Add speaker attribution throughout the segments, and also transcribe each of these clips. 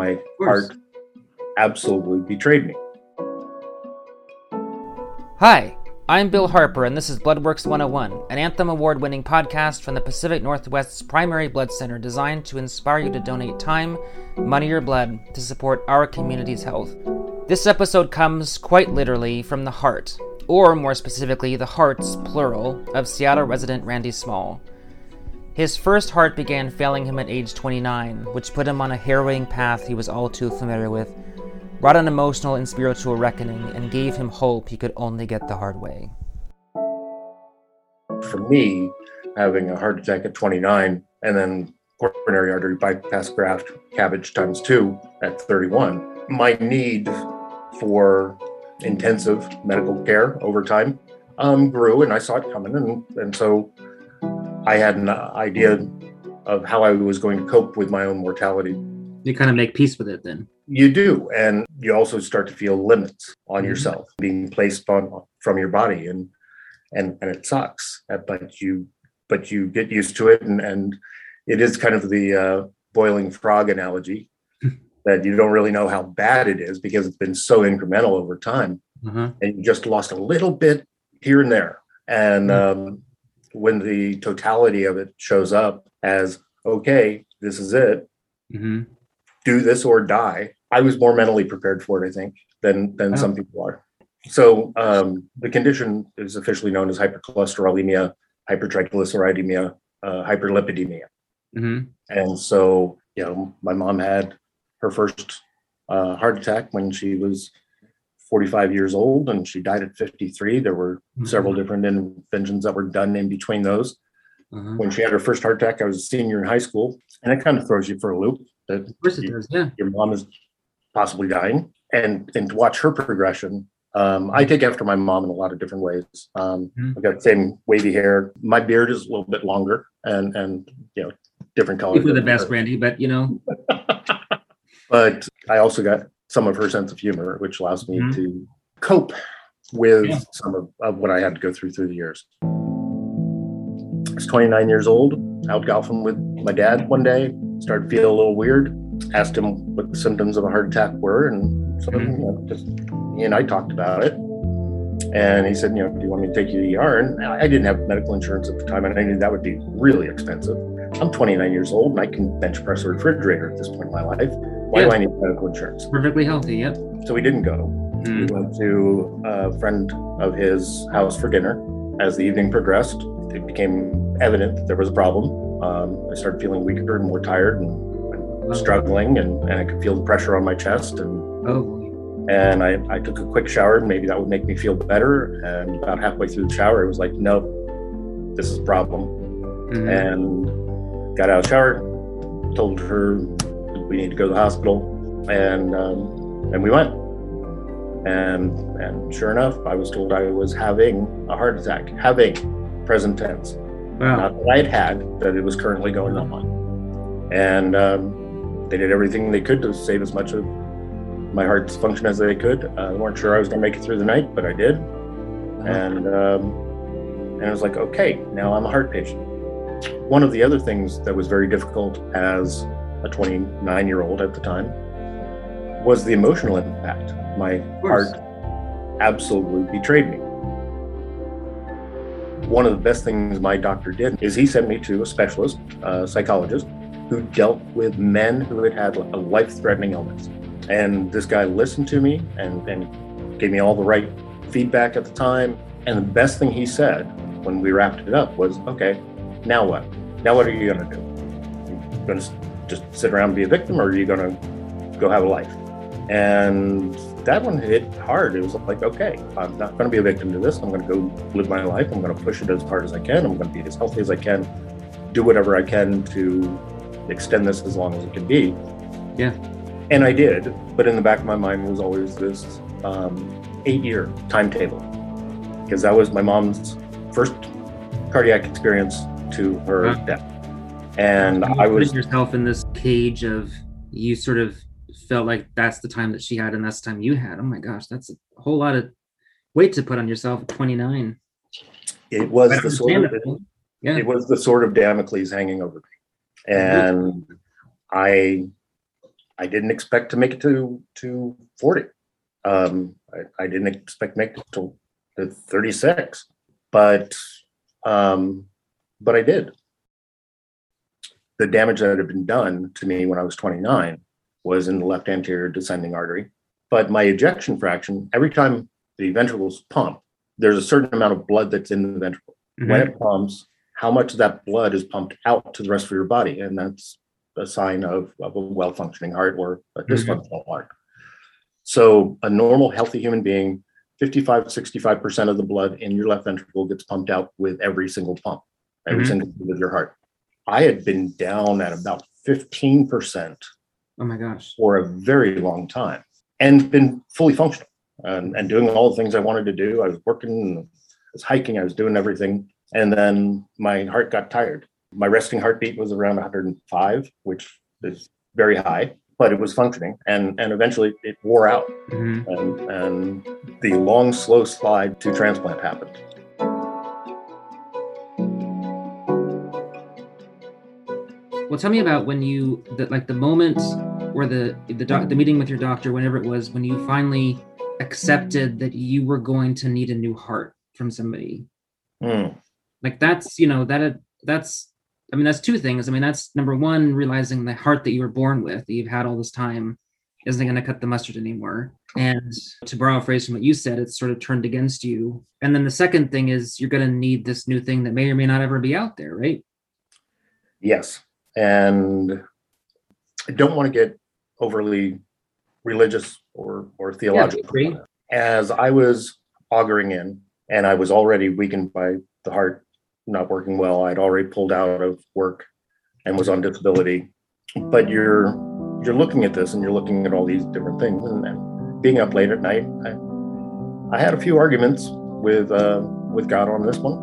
Speaker 1: My heart absolutely betrayed me.
Speaker 2: Hi, I'm Bill Harper, and this is Bloodworks 101, an Anthem Award winning podcast from the Pacific Northwest's primary blood center designed to inspire you to donate time, money, or blood to support our community's health. This episode comes quite literally from the heart, or more specifically, the hearts, plural, of Seattle resident Randy Small. His first heart began failing him at age 29, which put him on a harrowing path he was all too familiar with brought an emotional and spiritual reckoning, and gave him hope he could only get the hard way.
Speaker 1: For me, having a heart attack at 29 and then coronary artery bypass graft CABG times two at 31, my need for intensive medical care over time um, grew and I saw it coming. And, and so I had an idea of how I was going to cope with my own mortality.
Speaker 3: You kind of make peace with it then.
Speaker 1: You do. And you also start to feel limits on
Speaker 3: Mhm.
Speaker 1: yourself being placed on from your body. And and and it sucks. Uh, But you but you get used to it and, and it is kind of the uh, boiling frog analogy that you don't really know how bad it is because it's been so incremental over time
Speaker 3: Uh-huh.
Speaker 1: and you just lost a little bit here and there. And um, when the totality of it shows up as, okay, this is it,
Speaker 3: hmm
Speaker 1: do this or die, I was more mentally prepared for it, I think, than than
Speaker 3: Oh.
Speaker 1: some people are. So um, the condition is officially known as hypercholesterolemia, hypertriglyceridemia, uh, hyperlipidemia.
Speaker 3: hmm
Speaker 1: And so, you know, my mom had her first uh, heart attack when she was 45 years old and she died at 53. There were several different interventions that were done in between those.
Speaker 3: Uh-huh.
Speaker 1: When she had her first heart attack, I was a senior in high school, and it kind of throws you for a loop that
Speaker 3: Of course it
Speaker 1: you-
Speaker 3: does. Yeah.
Speaker 1: your mom is possibly dying. And, and to watch her progression, um, I take after my mom in a lot of different ways. Um,
Speaker 3: Mhm.
Speaker 1: I've got the same wavy hair. My beard is a little bit longer and, and you know, different colors.
Speaker 3: Are the best, Randy, but you know,
Speaker 1: but I also got some of her sense of humor, which allows me
Speaker 3: Mhm.
Speaker 1: to cope with
Speaker 3: Yeah.
Speaker 1: some of, of what I had to go through through the years. I was 29 years old, out golfing with my dad one day, started feeling a little weird, asked him what the symptoms of a heart attack were, and so
Speaker 3: Mhm.
Speaker 1: you know, just he and I talked about it. And he said, you know, do you want me to take you to the ER? And I didn't have medical insurance at the time, and I knew that would be really expensive. I'm 29 years old, and I can bench press a refrigerator at this point in my life. Why do I need medical insurance?
Speaker 3: perfectly healthy. Yep.
Speaker 1: So we didn't go. We
Speaker 3: Mm.
Speaker 1: went to a friend of his house for dinner. As the evening progressed, it became evident that there was a problem. Um, I started feeling weaker and more tired and, and struggling, and, and I could feel the pressure on my chest. And,
Speaker 3: Oh,
Speaker 1: and I, I took a quick shower. Maybe that would make me feel better. And about halfway through the shower, it was like, nope, this is a problem
Speaker 3: Mhm.
Speaker 1: and got out of the shower, told her we need to go to the hospital, and um, and we went. And and sure enough, I was told I was having a heart attack, having present tense,
Speaker 3: Wow.
Speaker 1: not that I had had, that it was currently going on. And um, they did everything they could to save as much of my heart's function as they could. Uh, they weren't sure I was going to make it through the night, but I did. And um, and I was like, okay, now I'm a heart patient. One of the other things that was very difficult as a 29 year old at the time was the emotional impact. My heart absolutely betrayed me. One of the best things my doctor did is he sent me to a specialist, a psychologist, who dealt with men who had had a life threatening illness. And this guy listened to me and, and gave me all the right feedback at the time. And the best thing he said when we wrapped it up was, okay, now what? Now what are you going to do? You going to just sit around and be a victim or are you going to go have a life? And that one hit hard. It was like, okay, I'm not going to be a victim to this. I'm going to go live my life. I'm going to push it as hard as I can. I'm going to be as healthy as I can, do whatever I can to extend this as long as it can be.
Speaker 3: Yeah.
Speaker 1: And I did. But in the back of my mind was always this um, eight year timetable because that was my mom's first cardiac experience to her
Speaker 3: Wow.
Speaker 1: death. And
Speaker 3: You
Speaker 1: I
Speaker 3: put
Speaker 1: was
Speaker 3: yourself in this cage of you sort of felt like that's the time that she had and that's the time you had. Oh my gosh, that's a whole lot of weight to put on yourself at 29.
Speaker 1: it was
Speaker 3: But
Speaker 1: the sort of.
Speaker 3: Yeah.
Speaker 1: it was the sword of Damocles hanging over me, and I I didn't expect to make it to to 40. Um, I, I didn't expect to make it to, to 36, but um, but I did. The damage that had been done to me when I was 29 was in the left anterior descending artery. But my ejection fraction, every time the ventricles pump, there's a certain amount of blood that's in the ventricle.
Speaker 3: Mm-hmm.
Speaker 1: When it pumps, how much of that blood is pumped out to the rest of your body? And that's a sign of, of a well functioning heart or a
Speaker 3: Mhm.
Speaker 1: dysfunctional heart. So, a normal, healthy human being, 55, 65% of the blood in your left ventricle gets pumped out with every single pump, every
Speaker 3: Mhm.
Speaker 1: single beat of your heart. I had been down at about 15%
Speaker 3: Oh my gosh.
Speaker 1: for a very long time and been fully functional and, and doing all the things I wanted to do. I was working, I was hiking, I was doing everything. And then my heart got tired. My resting heartbeat was around 105, which is very high, but it was functioning. And, and eventually it wore out.
Speaker 3: Mhm.
Speaker 1: And, and the long, slow slide to transplant happened.
Speaker 3: Well, tell me about when you the, like the moment or the the doc, the meeting with your doctor, whenever it was, when you finally accepted that you were going to need a new heart from somebody.
Speaker 1: Hmm.
Speaker 3: Like that's you know that that's I mean that's two things. I mean that's number one, realizing the heart that you were born with, that you've had all this time, isn't going to cut the mustard anymore. And to borrow a phrase from what you said, it's sort of turned against you. And then the second thing is you're going to need this new thing that may or may not ever be out there, right?
Speaker 1: Yes. And I don't want to get overly religious or, or theological.
Speaker 3: agree.
Speaker 1: As I was auguring in, and I was already weakened by the heart not working well, I'd already pulled out of work and was on disability. But you're you're looking at this and you're looking at all these different things and, and being up late at night. I, I had a few arguments with uh, with God on this one,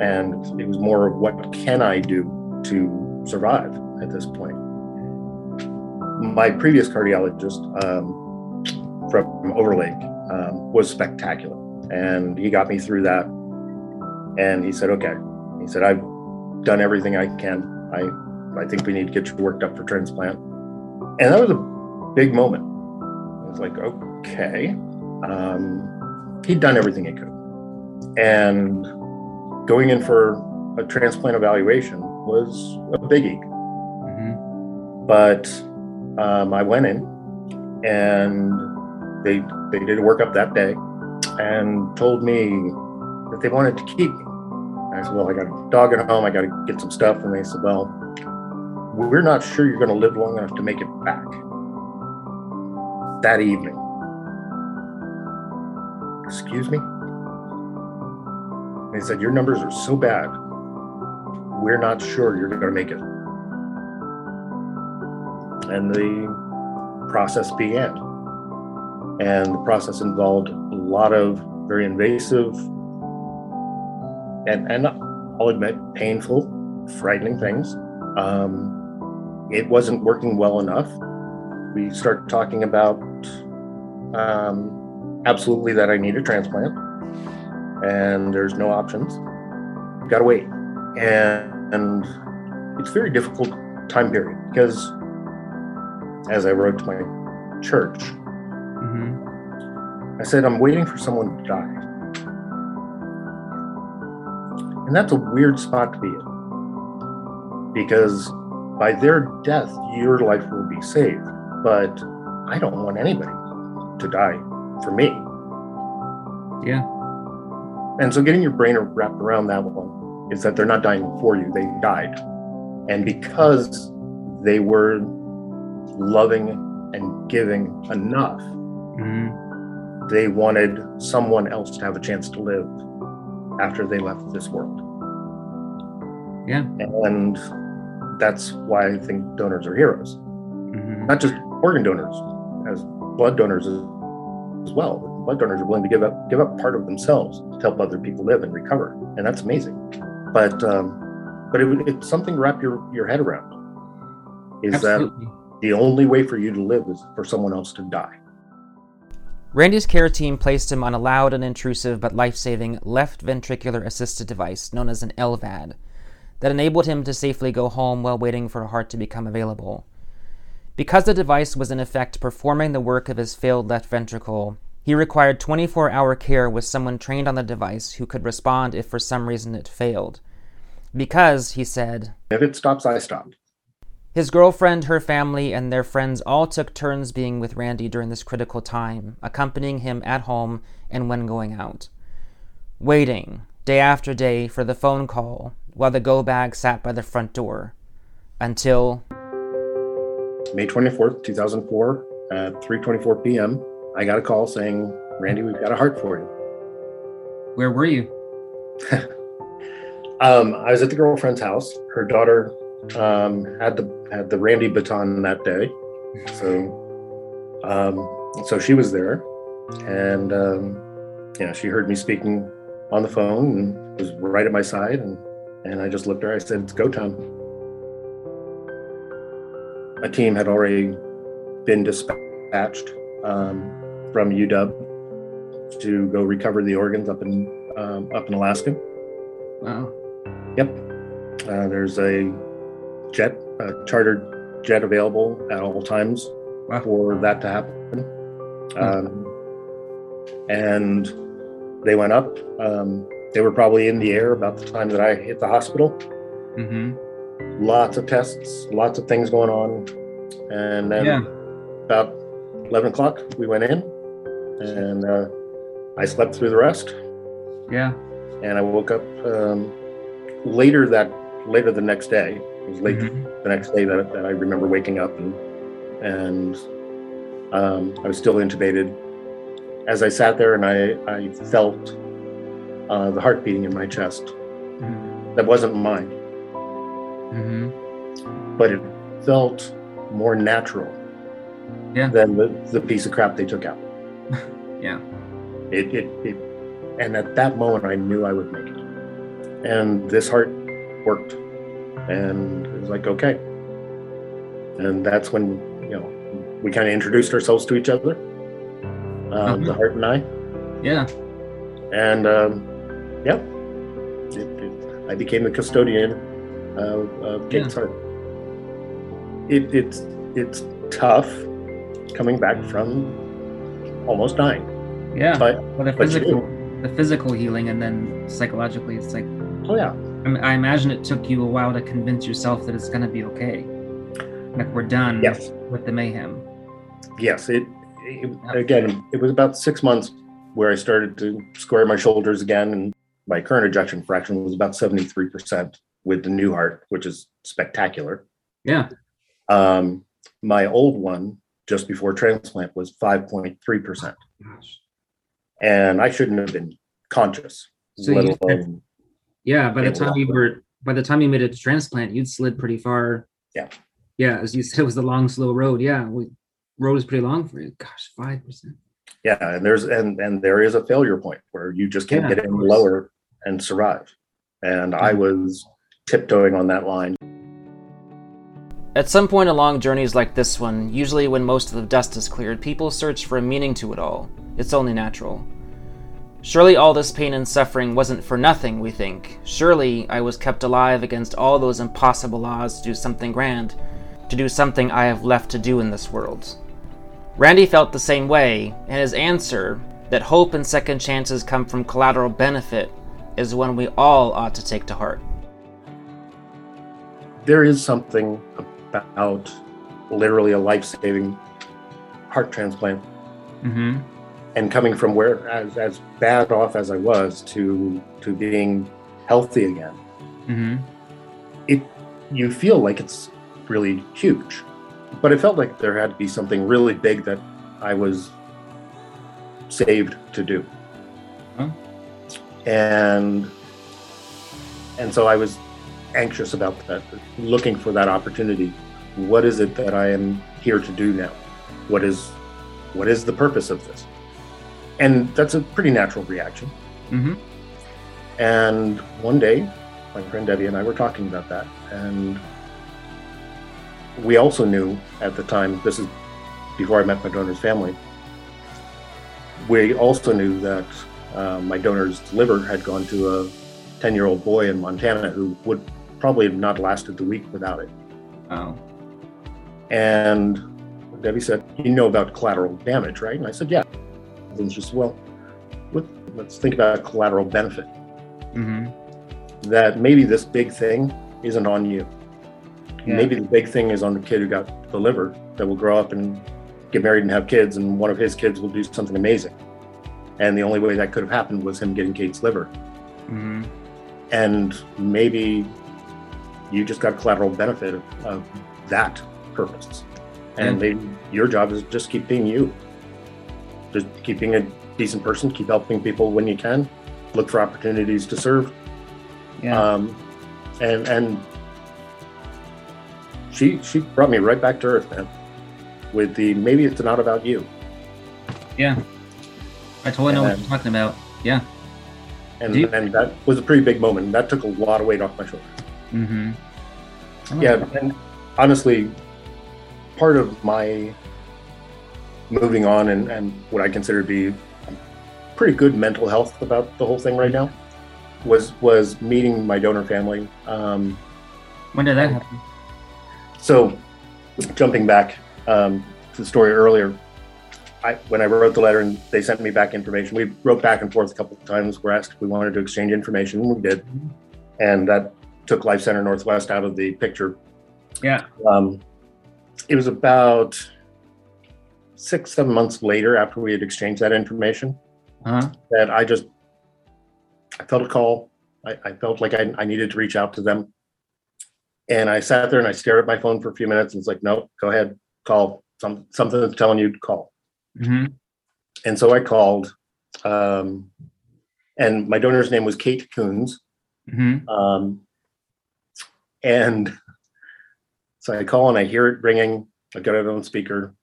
Speaker 1: and it was more of what can I do to survive at this point. My previous cardiologist um, from Overlake um, was spectacular, and he got me through that. And he said, "Okay," he said, "I've done everything I can. I I think we need to get you worked up for transplant." And that was a big moment. I was like, "Okay." Um, he'd done everything he could, and going in for a transplant evaluation was a biggie.
Speaker 3: Mhm.
Speaker 1: But um, I went in, and they they did a workup that day, and told me that they wanted to keep me. I said, "Well, I got a dog at home. I got to get some stuff." And they said, "Well, we're not sure you're going to live long enough to make it back." That evening. Excuse me. They said, Your numbers are so bad, we're not sure you're going to make it. And the process began. And the process involved a lot of very invasive and, and I'll admit, painful, frightening things. Um, it wasn't working well enough. We start talking about um, absolutely that I need a transplant and there's no options. Gotta wait. And, and it's a very difficult time period because as I wrote to my church,
Speaker 3: Mhm.
Speaker 1: I said, I'm waiting for someone to die. And that's a weird spot to be in because by their death, your life will be saved. But I don't want anybody to die for me.
Speaker 3: Yeah.
Speaker 1: And so getting your brain wrapped around that one is that they're not dying for you, they died. And because they were loving and giving enough,
Speaker 3: Mhm.
Speaker 1: they wanted someone else to have a chance to live after they left this world.
Speaker 3: Yeah.
Speaker 1: And that's why I think donors are heroes.
Speaker 3: Mhm.
Speaker 1: Not just organ donors, as blood donors as, as well. Blood donors are willing to give up give up part of themselves to help other people live and recover, and that's amazing. But um, but it, it's something to wrap your, your head around. Is
Speaker 3: Absolutely.
Speaker 1: that the only way for you to live is for someone else to die?
Speaker 2: Randy's care team placed him on a loud and intrusive but life saving left ventricular assisted device known as an LVAD that enabled him to safely go home while waiting for a heart to become available. Because the device was in effect performing the work of his failed left ventricle, he required 24 hour care with someone trained on the device who could respond if for some reason it failed. Because, he said,
Speaker 1: If it stops, I stop.
Speaker 2: His girlfriend, her family, and their friends all took turns being with Randy during this critical time, accompanying him at home and when going out. Waiting, day after day, for the phone call while the go bag sat by the front door. Until.
Speaker 1: May 24th, 2004, at 3.24 p.m., I got a call saying, Randy, we've got a heart for you.
Speaker 3: Where were you?
Speaker 1: um, I was at the girlfriend's house. Her daughter um, had the had the Randy baton that day, so um, so she was there, and um, you know she heard me speaking on the phone and was right at my side, and and I just looked at her. I said, "It's go time." A team had already been dispatched um, from UW to go recover the organs up in um, up in Alaska.
Speaker 3: Wow.
Speaker 1: Yep. Uh, there's a jet, a chartered jet available at all times
Speaker 3: Wow.
Speaker 1: for that to happen. Um, and they went up. Um, they were probably in the air about the time that I hit the hospital.
Speaker 3: Mm-hmm.
Speaker 1: Lots of tests, lots of things going on. And then
Speaker 3: Yeah.
Speaker 1: about 11 o'clock, we went in and uh, I slept through the rest.
Speaker 3: Yeah.
Speaker 1: And I woke up um, later that later the next day. It was late
Speaker 3: Mhm.
Speaker 1: the next day that, that I remember waking up and and um, I was still intubated. As I sat there and I, I felt uh, the heart beating in my chest.
Speaker 3: Mhm.
Speaker 1: That wasn't mine,
Speaker 3: Mhm.
Speaker 1: but it felt more natural
Speaker 3: Yeah.
Speaker 1: than the, the piece of crap they took out.
Speaker 3: Yeah.
Speaker 1: It, it, it, and at that moment, I knew I would make it. And this heart worked. And it was like, okay. And that's when, you know, we kind of introduced ourselves to each other, um, the
Speaker 3: Mhm.
Speaker 1: heart and I.
Speaker 3: Yeah.
Speaker 1: And, um, yeah, it, it, I became the custodian of, of Kate's heart. It, it's, it's tough coming back from almost dying.
Speaker 3: Yeah.
Speaker 1: But,
Speaker 3: Well, the physical, the physical healing, and then psychologically, it's like
Speaker 1: oh, yeah.
Speaker 3: I, mean, I imagine it took you a while to convince yourself that it's gonna be okay. Like we're done
Speaker 1: Yes.
Speaker 3: with the mayhem.
Speaker 1: Yes, it, it again. It was about six months where I started to square my shoulders again, and my current ejection fraction was about seventy three percent with the new heart, which is spectacular.
Speaker 3: Yeah.
Speaker 1: Um, my old one just before transplant was five point three percent, and I shouldn't have been conscious.
Speaker 3: So
Speaker 1: let alone,
Speaker 3: Yeah. By the time you were, by the time you made it to transplant, you'd slid pretty far.
Speaker 1: Yeah.
Speaker 3: Yeah. As you said, it was the long, slow road. Yeah. We, road is pretty long for you. Gosh, five percent.
Speaker 1: yeah, and there's and and there is a failure point where you just can't
Speaker 3: Yeah,
Speaker 1: get any lower and survive, and I
Speaker 3: Mhm.
Speaker 1: was tiptoeing on that line.
Speaker 2: At some point along journeys like this one, usually when most of the dust is cleared, people search for a meaning to it all. It's only natural. Surely all this pain and suffering wasn't for nothing, we think. Surely I was kept alive against all those impossible laws to do something grand, to do something I have left to do in this world. Randy felt the same way, and his answer, that hope and second chances come from collateral benefit, is one we all ought to take to heart.
Speaker 1: there is something about literally a life-saving heart transplant
Speaker 3: Mm-hmm.
Speaker 1: and coming from where as, as bad off as i was to to being healthy again
Speaker 3: Mm-hmm.
Speaker 1: it you feel like it's really huge but it felt like there had to be something really big that i was saved to do
Speaker 3: Huh.
Speaker 1: and and so i was anxious about that looking for that opportunity what is it that i am here to do now what is what is the purpose of this and that's a pretty natural reaction
Speaker 3: Mm-hmm.
Speaker 1: and one day, my friend Debbie and I were talking about that. And we also knew at the time, this is before I met my donor's family, we also knew that uh, my donor's liver had gone to a 10 year old boy in Montana who would probably have not lasted the week without it.
Speaker 3: Oh.
Speaker 1: And Debbie said, You know about collateral damage, right? And I said, Yeah. And she said, Well, let, let's think about collateral benefit.
Speaker 3: Mm-hmm.
Speaker 1: That maybe this big thing isn't on you.
Speaker 3: Yeah.
Speaker 1: Maybe the big thing is on the kid who got the liver that will grow up and get married and have kids, and one of his kids will do something amazing. And the only way that could have happened was him getting Kate's liver.
Speaker 3: Mm-hmm.
Speaker 1: And maybe you just got collateral benefit of, of that purpose. And
Speaker 3: Yeah.
Speaker 1: maybe your job is just keep being you. Just keep being a decent person, keep helping people when you can, look for opportunities to serve.
Speaker 3: Yeah.
Speaker 1: Um, and and she she brought me right back to earth, man. With the maybe it's not about you.
Speaker 3: yeah. I totally know what you're talking about. Yeah.
Speaker 1: And
Speaker 3: you-
Speaker 1: and that was a pretty big moment. That took a lot of weight off my shoulders.
Speaker 3: Mm-hmm.
Speaker 1: Yeah, and honestly, part of my moving on and, and what I consider to be pretty good mental health about the whole thing right now was was meeting my donor family. Um,
Speaker 3: When did that happen?
Speaker 1: so, jumping back um, to the story earlier, I, when I wrote the letter and they sent me back information, we wrote back and forth a couple of times. We're asked if we wanted to exchange information, and we did, and that took Life Center Northwest out of the picture
Speaker 3: Yeah.
Speaker 1: um, it was about six, seven months later after we had exchanged that information
Speaker 3: Uh-huh.
Speaker 1: that I just I felt a call. I, I felt like I, I needed to reach out to them. And I sat there and I stared at my phone for a few minutes and it's like, no, go ahead, call. Some something that's telling you to call.
Speaker 3: Mm-hmm.
Speaker 1: And so I called. Um, and my donor's name was Kate Coons.
Speaker 3: Mm-hmm.
Speaker 1: Um, and so I call and I hear it ringing. I got it on speaker.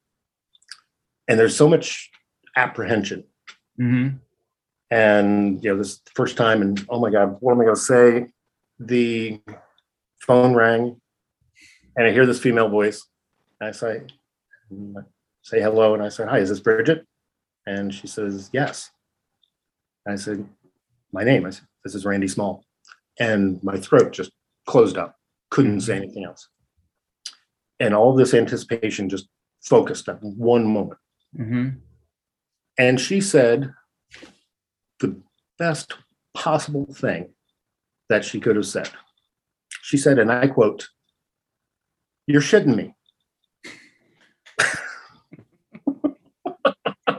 Speaker 1: And there's so much apprehension.
Speaker 3: Mm-hmm.
Speaker 1: And, you know, this first time, and oh my God, what am I going to say? The phone rang, and I hear this female voice. And I say, I say hello, and I said, Hi, is this Bridget? And she says, Yes. And I said, My name. I said, This is Randy Small. And my throat just closed up, couldn't say anything else. And all this anticipation just focused at one moment.
Speaker 3: Mm-hmm.
Speaker 1: And she said the best possible thing that she could have said. She said, and I quote, You're shitting me.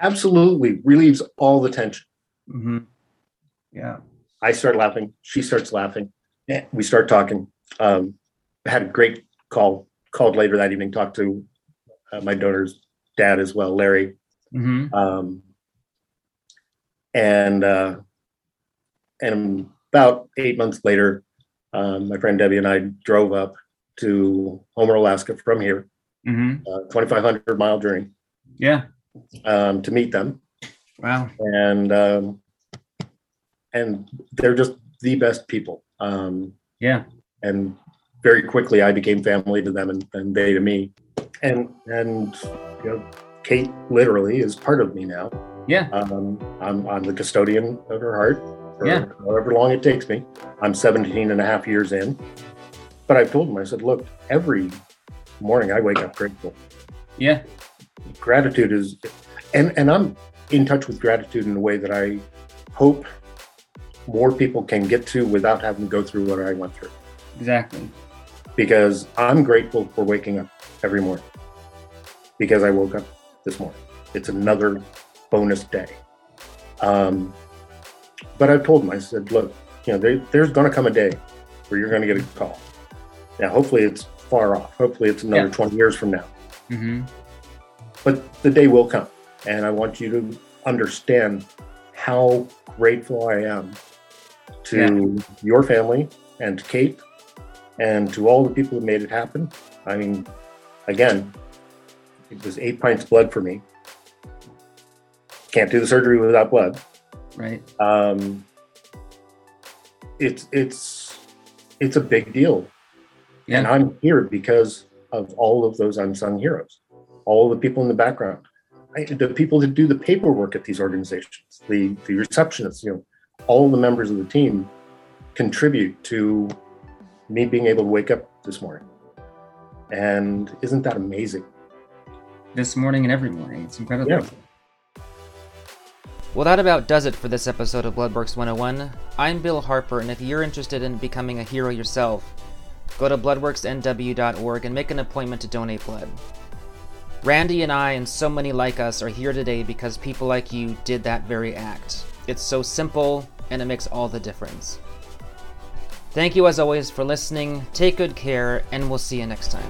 Speaker 1: Absolutely relieves all the tension.
Speaker 3: Mm-hmm. Yeah.
Speaker 1: I start laughing. She starts laughing. We start talking. Um, had a great call. Called later that evening. Talked to uh, my donor's dad as well, Larry.
Speaker 3: Mm-hmm.
Speaker 1: Um, and uh, and about eight months later, um, my friend Debbie and I drove up to Homer, Alaska from here,
Speaker 3: Mm-hmm.
Speaker 1: uh, 2,500 mile journey
Speaker 3: Yeah.
Speaker 1: um, to meet them.
Speaker 3: Wow.
Speaker 1: And um, and they're just the best people. Um,
Speaker 3: Yeah.
Speaker 1: And very quickly I became family to them and, and they to me. And and you know, Kate literally is part of me now.
Speaker 3: Yeah.
Speaker 1: Um, I'm, I'm the custodian of her heart for
Speaker 3: Yeah.
Speaker 1: however long it takes me. I'm 17 and a half years in. But I've told them, I said, look, every morning I wake up grateful.
Speaker 3: Yeah.
Speaker 1: Gratitude is, and, and I'm in touch with gratitude in a way that I hope more people can get to without having to go through what I went through.
Speaker 3: Exactly.
Speaker 1: Because I'm grateful for waking up every morning because I woke up this morning. It's another bonus day. Um, but I've told him, I said, look, you know, there, there's going to come a day where you're going to get a call. Now, hopefully it's far off. Hopefully it's another
Speaker 3: Yeah.
Speaker 1: 20 years from now.
Speaker 3: Mm-hmm.
Speaker 1: But the day will come. And I want you to understand how grateful I am to your family and Kate and to all the people who made it happen. I mean, again, it was eight pints of blood for me. Can't do the surgery without blood.
Speaker 3: Right.
Speaker 1: Um, it's it's it's a big deal,
Speaker 3: yeah.
Speaker 1: and I'm here because of all of those unsung heroes, all the people in the background, I, the people that do the paperwork at these organizations, the the receptionists, you know, all the members of the team contribute to me being able to wake up this morning. And isn't that amazing?
Speaker 3: This morning and every morning. It's incredible.
Speaker 1: Yeah.
Speaker 2: Well, that about does it for this episode of Bloodworks 101. I'm Bill Harper, and if you're interested in becoming a hero yourself, go to bloodworksnw.org and make an appointment to donate blood. Randy and I, and so many like us, are here today because people like you did that very act. It's so simple, and it makes all the difference. Thank you as always for listening, take good care, and we'll see you next time.